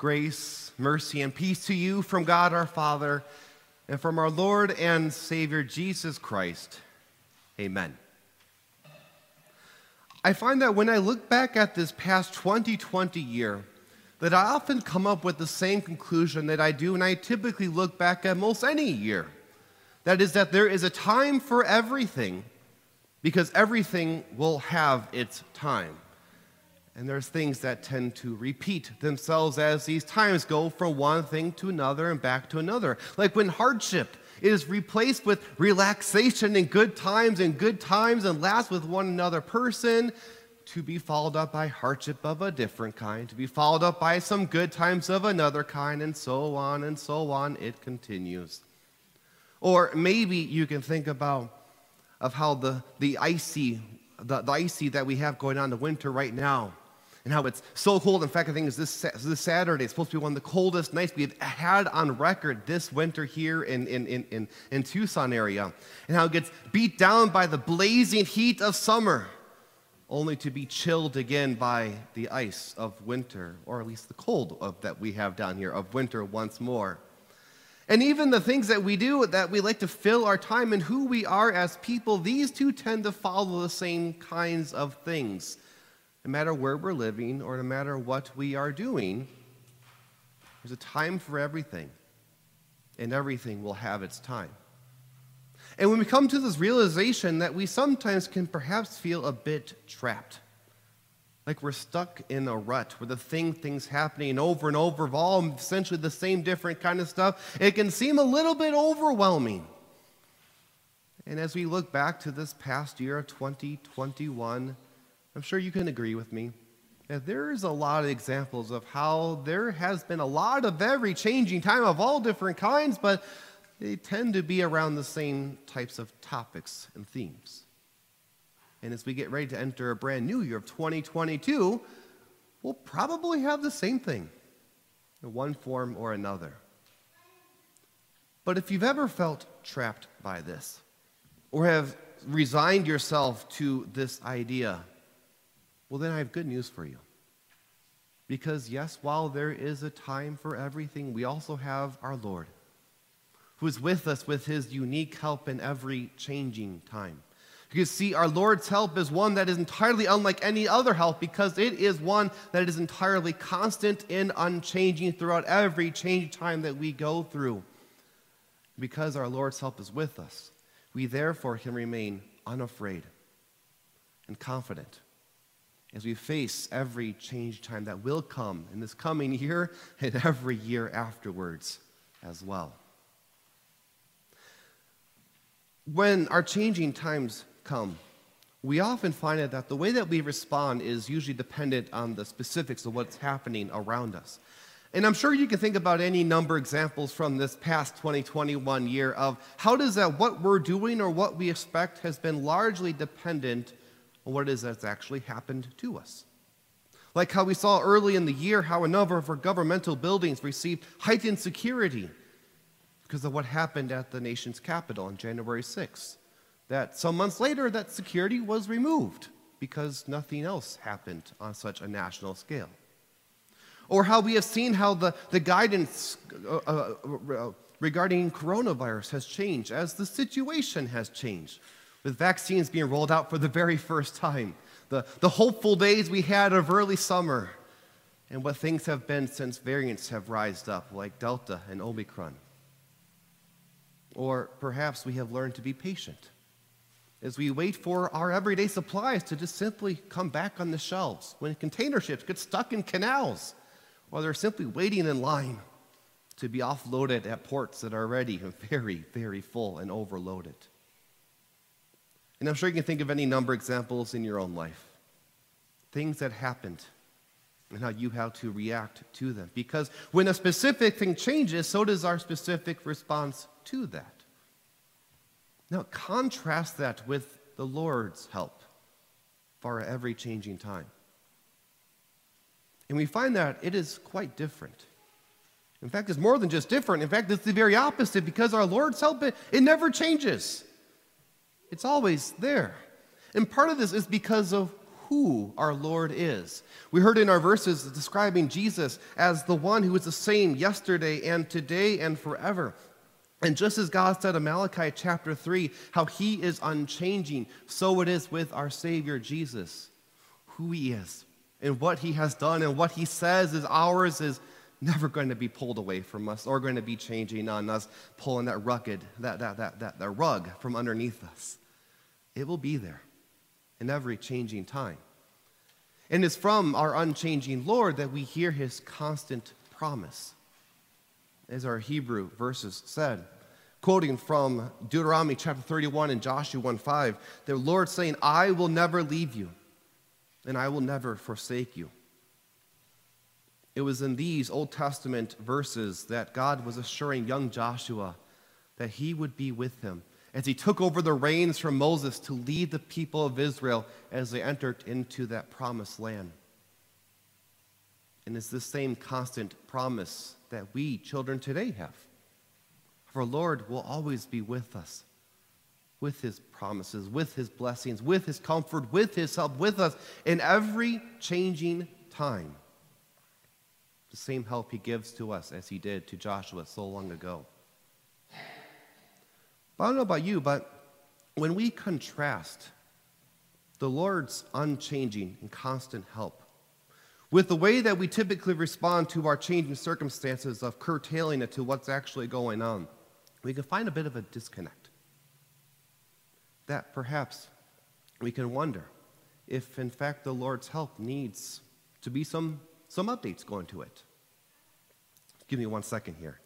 grace, mercy, and peace to you from God our Father and from our Lord and Savior Jesus Christ. Amen. I find that when I look back at this past 2020 year, that I often come up with the same conclusion that I do when I typically look back at most any year. That is, that there is a time for everything because everything will have its time. And there's things that tend to repeat themselves as these times go from one thing to another and back to another. Like when hardship is replaced with relaxation and good times and good times and laughs with one another person, to be followed up by hardship of a different kind, to be followed up by some good times of another kind, and so on and so on. It continues. Or maybe you can think about of how the, the icy the, the icy that we have going on in the winter right now and how it's so cold. In fact, I think it's this, this Saturday. It's supposed to be one of the coldest nights we've had on record this winter here in, in, in, in, in Tucson area. And how it gets beat down by the blazing heat of summer, only to be chilled again by the ice of winter, or at least the cold of, that we have down here of winter once more. And even the things that we do that we like to fill our time and who we are as people, these two tend to follow the same kinds of things. No matter where we're living or no matter what we are doing, there's a time for everything, and everything will have its time. And when we come to this realization that we sometimes can perhaps feel a bit trapped like we're stuck in a rut where the thing things happening over and over of all essentially the same different kind of stuff it can seem a little bit overwhelming and as we look back to this past year of 2021 i'm sure you can agree with me that there's a lot of examples of how there has been a lot of every changing time of all different kinds but they tend to be around the same types of topics and themes and as we get ready to enter a brand new year of 2022, we'll probably have the same thing in one form or another. But if you've ever felt trapped by this, or have resigned yourself to this idea, well, then I have good news for you. Because, yes, while there is a time for everything, we also have our Lord, who is with us with his unique help in every changing time. You see, our Lord's help is one that is entirely unlike any other help because it is one that is entirely constant and unchanging throughout every change time that we go through. Because our Lord's help is with us, we therefore can remain unafraid and confident as we face every change time that will come in this coming year and every year afterwards as well. When our changing times come, we often find that the way that we respond is usually dependent on the specifics of what's happening around us. And I'm sure you can think about any number of examples from this past 2021 year of how does that, what we're doing or what we expect has been largely dependent what it is that's actually happened to us. Like how we saw early in the year how a number of our governmental buildings received heightened security because of what happened at the nation's capital on January 6th that some months later that security was removed because nothing else happened on such a national scale. Or how we have seen how the, the guidance uh, uh, uh, regarding coronavirus has changed as the situation has changed, with vaccines being rolled out for the very first time. The, the hopeful days we had of early summer, and what things have been since variants have rised up, like Delta and Omicron. Or perhaps we have learned to be patient as we wait for our everyday supplies to just simply come back on the shelves, when container ships get stuck in canals, or they're simply waiting in line to be offloaded at ports that are already very, very full and overloaded. And I'm sure you can think of any number of examples in your own life. Things that happened and how you have to react to them. Because when a specific thing changes, so does our specific response to that. Now, contrast that with the Lord's help for every changing time. And we find that it is quite different. In fact, it's more than just different. In fact, it's the very opposite because our Lord's help, it, it never changes, it's always there. And part of this is because of who our Lord is. We heard in our verses describing Jesus as the one who is the same yesterday and today and forever. And just as God said in Malachi chapter 3, how he is unchanging, so it is with our Savior Jesus. Who he is and what he has done and what he says is ours is never going to be pulled away from us or going to be changing on us, pulling that rugged, that, that, that, that, that rug from underneath us. It will be there in every changing time. And it's from our unchanging Lord that we hear his constant promise as our Hebrew verses said. Quoting from Deuteronomy chapter 31 and Joshua 1 5, the Lord saying, I will never leave you, and I will never forsake you. It was in these Old Testament verses that God was assuring young Joshua that he would be with him as he took over the reins from Moses to lead the people of Israel as they entered into that promised land. And it's this same constant promise that we, children today, have. For Lord will always be with us, with his promises, with his blessings, with his comfort, with his help, with us in every changing time. The same help he gives to us as he did to Joshua so long ago. But I don't know about you, but when we contrast the Lord's unchanging and constant help with the way that we typically respond to our changing circumstances of curtailing it to what's actually going on, we can find a bit of a disconnect. That perhaps we can wonder if, in fact, the Lord's help needs to be some, some updates going to it. Give me one second here.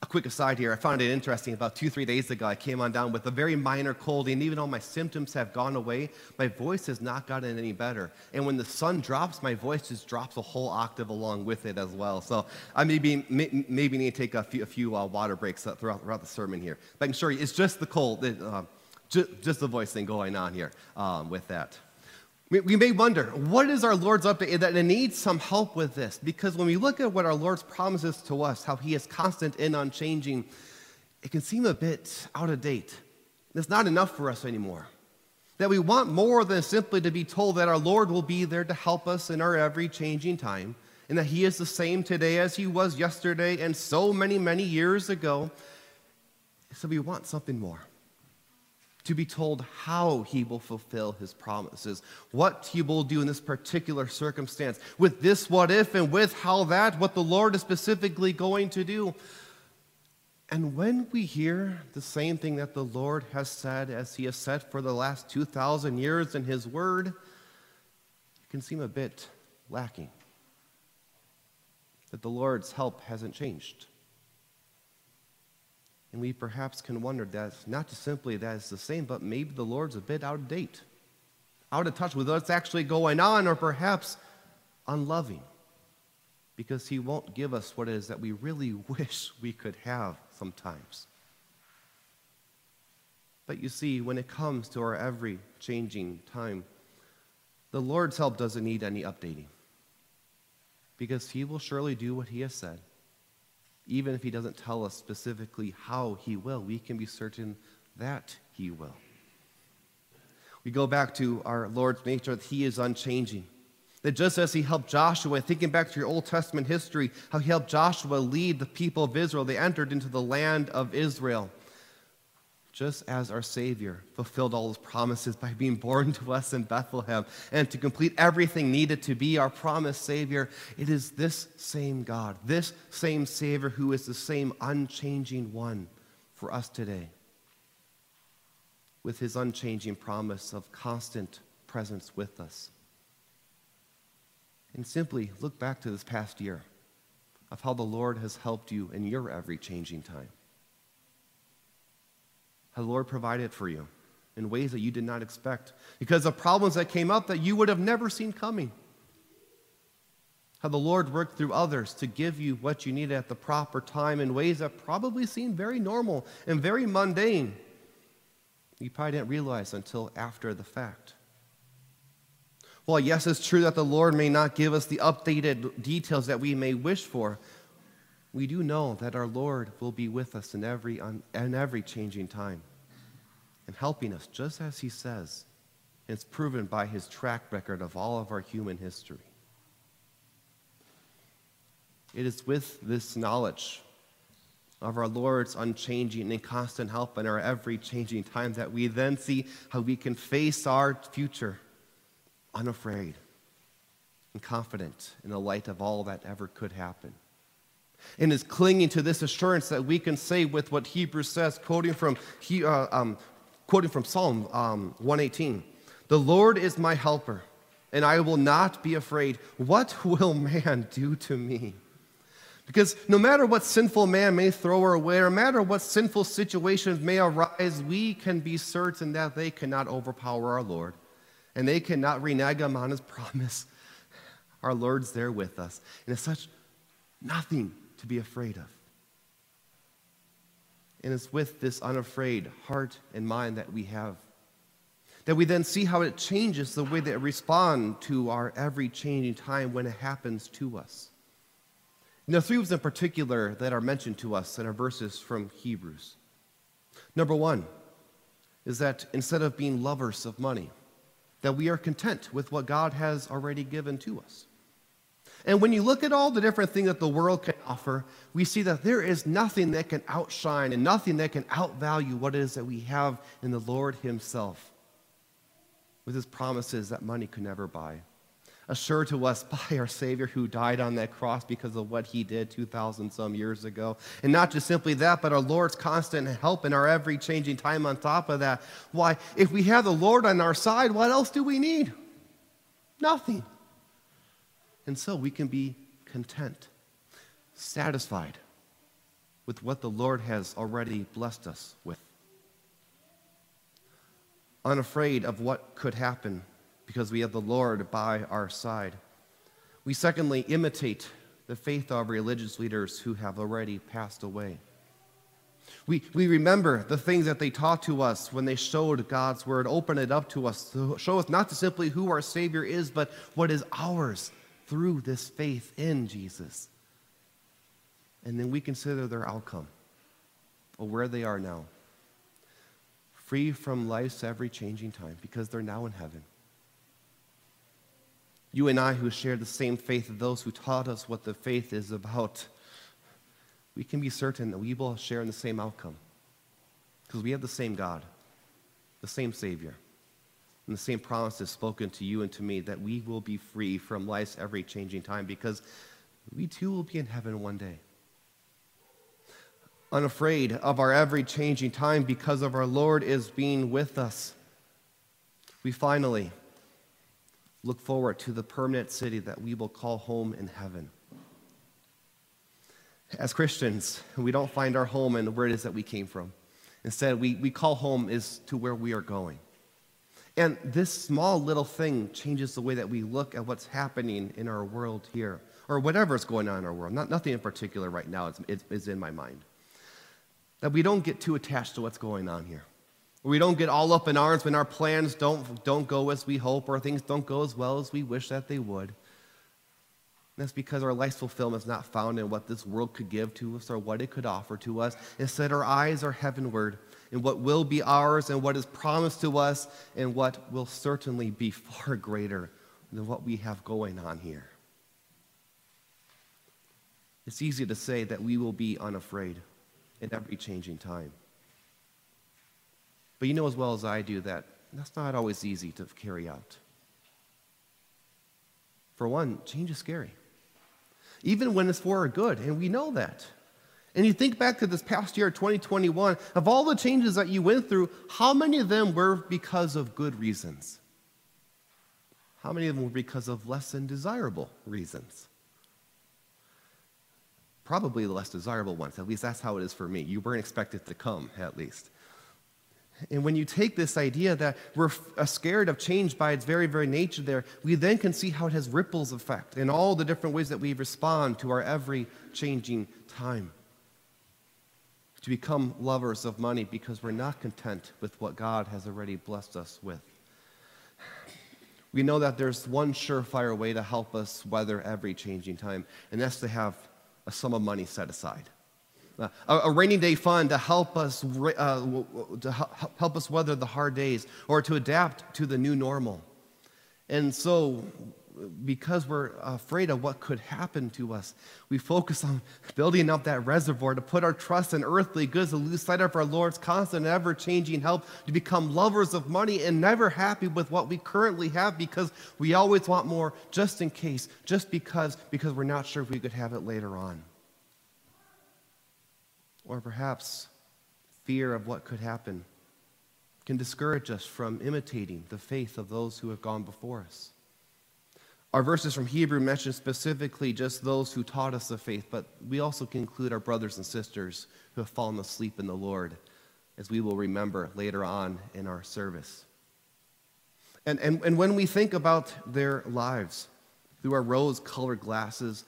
A quick aside here, I found it interesting. About two, three days ago, I came on down with a very minor cold, and even though my symptoms have gone away, my voice has not gotten any better. And when the sun drops, my voice just drops a whole octave along with it as well. So I maybe, maybe need to take a few, a few uh, water breaks throughout, throughout, the sermon here. But I can assure you, it's just the cold, uh, just, just, the voice thing going on here um, with that. We may wonder, what is our Lord's update that it needs some help with this? Because when we look at what our Lord's promises to us, how he is constant and unchanging, it can seem a bit out of date. It's not enough for us anymore. That we want more than simply to be told that our Lord will be there to help us in our every changing time, and that he is the same today as he was yesterday and so many, many years ago. So we want something more to be told how he will fulfill his promises, what he will do in this particular circumstance, with this what if and with how that, what the Lord is specifically going to do. And when we hear the same thing that the Lord has said, as he has said for the last 2,000 years in his word, it can seem a bit lacking. That the Lord's help hasn't changed. And we perhaps can wonder that not just simply that it's the same, but maybe the Lord's a bit out of date, out of touch with what's actually going on, or perhaps unloving, because He won't give us what it is that we really wish we could have sometimes. But you see, when it comes to our every changing time, the Lord's help doesn't need any updating because He will surely do what He has said. Even if he doesn't tell us specifically how he will, we can be certain that he will. We go back to our Lord's nature that he is unchanging. That just as he helped Joshua, thinking back to your Old Testament history, how he helped Joshua lead the people of Israel, they entered into the land of Israel just as our Savior fulfilled all his promises by being born to us in Bethlehem and to complete everything needed to be our promised Savior, it is this same God, this same Savior who is the same unchanging one for us today, with his unchanging promise of constant presence with us. And simply look back to this past year of how the Lord has helped you in your every changing time the Lord provided for you in ways that you did not expect because of problems that came up that you would have never seen coming. How the Lord worked through others to give you what you needed at the proper time in ways that probably seemed very normal and very mundane. You probably didn't realize until after the fact. Well, yes, it's true that the Lord may not give us the updated details that we may wish for, we do know that our Lord will be with us in every, in every changing time and helping us, just as He says And it's proven by his track record of all of our human history. It is with this knowledge of our Lord's unchanging and constant help in our every changing time that we then see how we can face our future unafraid and confident in the light of all that ever could happen. And is clinging to this assurance that we can say with what Hebrews says, quoting from, uh, um, quoting from Psalm um, 118 The Lord is my helper, and I will not be afraid. What will man do to me? Because no matter what sinful man may throw our way, no matter what sinful situations may arise, we can be certain that they cannot overpower our Lord and they cannot renege on his promise. Our Lord's there with us. And it's such nothing to be afraid of. And it's with this unafraid heart and mind that we have that we then see how it changes the way that we respond to our every changing time when it happens to us. Are three in particular that are mentioned to us in our verses from Hebrews. Number one is that instead of being lovers of money, that we are content with what God has already given to us. And when you look at all the different things that the world can offer, we see that there is nothing that can outshine and nothing that can outvalue what it is that we have in the Lord Himself with His promises that money could never buy assured to us by our Savior who died on that cross because of what he did 2,000 some years ago. And not just simply that, but our Lord's constant help in our every changing time on top of that. Why, if we have the Lord on our side, what else do we need? Nothing. And so we can be content, satisfied with what the Lord has already blessed us with, unafraid of what could happen because we have the Lord by our side. We secondly imitate the faith of religious leaders who have already passed away. We, we remember the things that they taught to us when they showed God's word, open it up to us to show us not simply who our Savior is, but what is ours through this faith in Jesus. And then we consider their outcome or where they are now. Free from life's every changing time because they're now in heaven. You and I, who share the same faith of those who taught us what the faith is about, we can be certain that we will share in the same outcome. Because we have the same God, the same Savior, and the same promise is spoken to you and to me that we will be free from life's every changing time because we too will be in heaven one day. Unafraid of our every changing time because of our Lord is being with us. We finally look forward to the permanent city that we will call home in heaven. As Christians, we don't find our home in where it is that we came from. Instead, we, we call home is to where we are going. And this small little thing changes the way that we look at what's happening in our world here, or whatever is going on in our world. Not, nothing in particular right now is, is in my mind. That we don't get too attached to what's going on here. We don't get all up in arms when our plans don't, don't go as we hope or things don't go as well as we wish that they would. And That's because our life's fulfillment is not found in what this world could give to us or what it could offer to us. Instead, our eyes are heavenward in what will be ours and what is promised to us and what will certainly be far greater than what we have going on here. It's easy to say that we will be unafraid in every changing time. But you know as well as I do that that's not always easy to carry out. For one, change is scary, even when it's for our good, and we know that. And you think back to this past year, 2021, of all the changes that you went through, how many of them were because of good reasons? How many of them were because of less than desirable reasons? Probably the less desirable ones. At least that's how it is for me. You weren't expected to come, at least. And when you take this idea that we're uh, scared of change by its very, very nature there, we then can see how it has ripples effect in all the different ways that we respond to our every changing time. To become lovers of money because we're not content with what God has already blessed us with. We know that there's one surefire way to help us weather every changing time, and that's to have a sum of money set aside. uh, a, a rainy day fund to help us uh, to help us weather the hard days or to adapt to the new normal. And so because we're afraid of what could happen to us, we focus on building up that reservoir to put our trust in earthly goods to lose sight of our Lord's constant, ever changing help, to become lovers of money and never happy with what we currently have because we always want more just in case, just because, because we're not sure if we could have it later on. Or perhaps fear of what could happen can discourage us from imitating the faith of those who have gone before us. Our verses from Hebrew mention specifically just those who taught us the faith, but we also can include our brothers and sisters who have fallen asleep in the Lord, as we will remember later on in our service. And, and, and when we think about their lives through our rose colored glasses,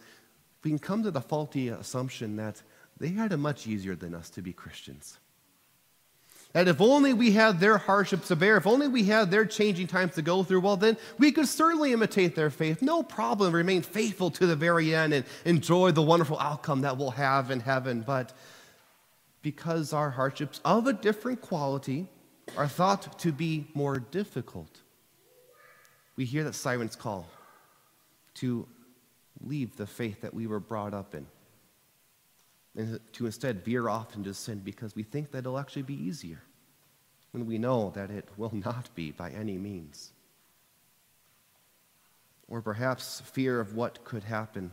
we can come to the faulty assumption that they had it much easier than us to be Christians. That if only we had their hardships to bear, if only we had their changing times to go through, well, then we could certainly imitate their faith. No problem, remain faithful to the very end and enjoy the wonderful outcome that we'll have in heaven. But because our hardships of a different quality are thought to be more difficult, we hear that siren's call to leave the faith that we were brought up in and to instead veer off into sin because we think that it'll actually be easier when we know that it will not be by any means. Or perhaps fear of what could happen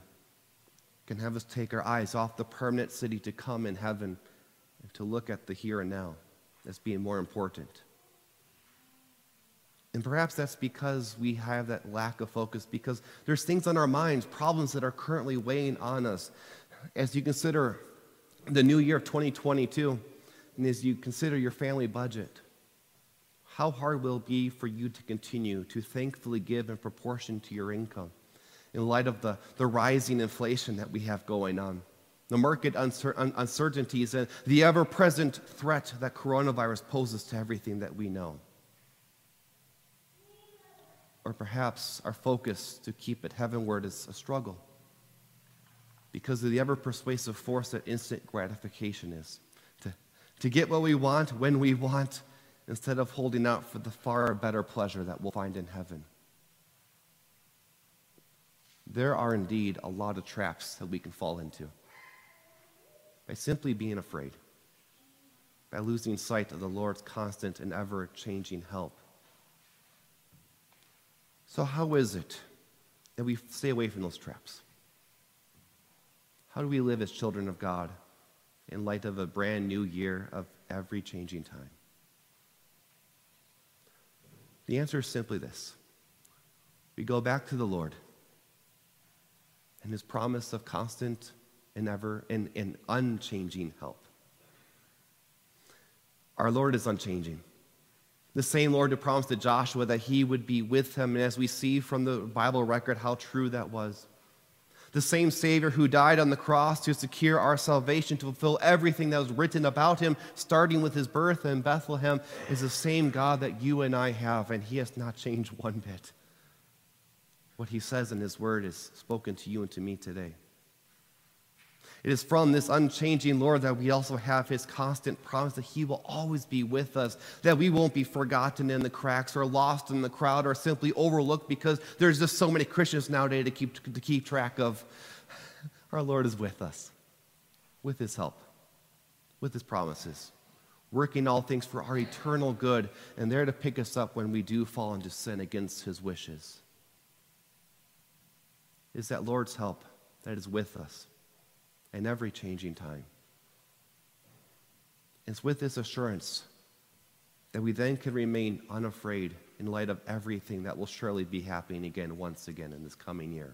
can have us take our eyes off the permanent city to come in heaven and to look at the here and now as being more important. And perhaps that's because we have that lack of focus, because there's things on our minds, problems that are currently weighing on us. As you consider the new year of 2022, and as you consider your family budget, how hard will it be for you to continue to thankfully give in proportion to your income in light of the, the rising inflation that we have going on, the market uncer- uncertainties, and the ever present threat that coronavirus poses to everything that we know? Or perhaps our focus to keep it heavenward is a struggle because of the ever persuasive force that instant gratification is. To, to get what we want when we want instead of holding out for the far better pleasure that we'll find in heaven. There are indeed a lot of traps that we can fall into by simply being afraid, by losing sight of the Lord's constant and ever changing help. So, how is it that we stay away from those traps? How do we live as children of God in light of a brand new year of every changing time? The answer is simply this we go back to the Lord and his promise of constant and ever and, and unchanging help. Our Lord is unchanging. The same Lord who promised to Joshua that he would be with him, and as we see from the Bible record how true that was the same Savior who died on the cross to secure our salvation, to fulfill everything that was written about him, starting with his birth in Bethlehem, is the same God that you and I have, and he has not changed one bit. What he says in his word is spoken to you and to me today. It is from this unchanging Lord that we also have his constant promise that he will always be with us, that we won't be forgotten in the cracks or lost in the crowd or simply overlooked because there's just so many Christians nowadays to keep, to keep track of. Our Lord is with us, with his help, with his promises, working all things for our eternal good, and there to pick us up when we do fall into sin against his wishes. Is that Lord's help that is with us in every changing time. It's with this assurance that we then can remain unafraid in light of everything that will surely be happening again once again in this coming year.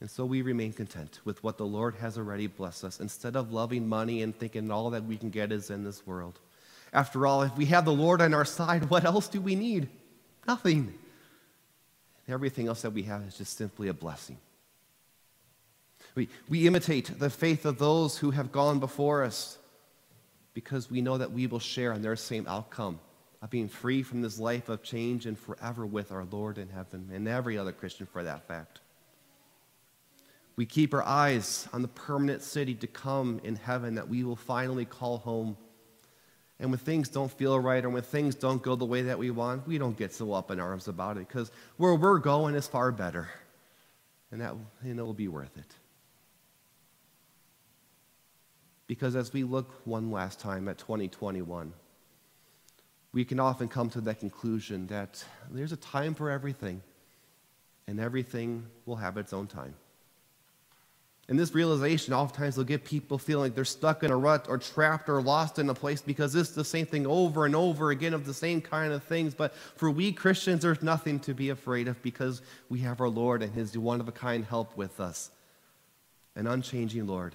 And so we remain content with what the Lord has already blessed us instead of loving money and thinking all that we can get is in this world. After all, if we have the Lord on our side, what else do we need? Nothing. Everything else that we have is just simply a blessing. We, we imitate the faith of those who have gone before us because we know that we will share in their same outcome of being free from this life of change and forever with our Lord in heaven and every other Christian for that fact. We keep our eyes on the permanent city to come in heaven that we will finally call home. And when things don't feel right or when things don't go the way that we want, we don't get so up in arms about it because where we're going is far better. And that and it will be worth it. Because as we look one last time at 2021, we can often come to that conclusion that there's a time for everything, and everything will have its own time. And this realization oftentimes will get people feeling like they're stuck in a rut or trapped or lost in a place because it's the same thing over and over again of the same kind of things. But for we Christians, there's nothing to be afraid of because we have our Lord and His one of a kind help with us. An unchanging Lord,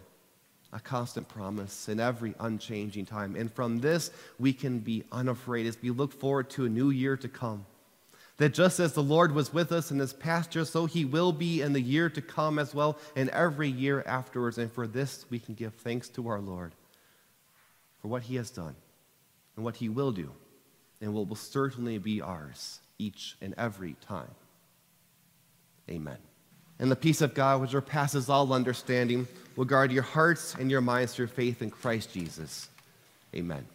a constant promise in every unchanging time. And from this, we can be unafraid as we look forward to a new year to come that just as the Lord was with us in this past year, so he will be in the year to come as well, and every year afterwards. And for this, we can give thanks to our Lord for what he has done and what he will do, and what will certainly be ours each and every time. Amen. And the peace of God, which surpasses all understanding, will guard your hearts and your minds through faith in Christ Jesus. Amen.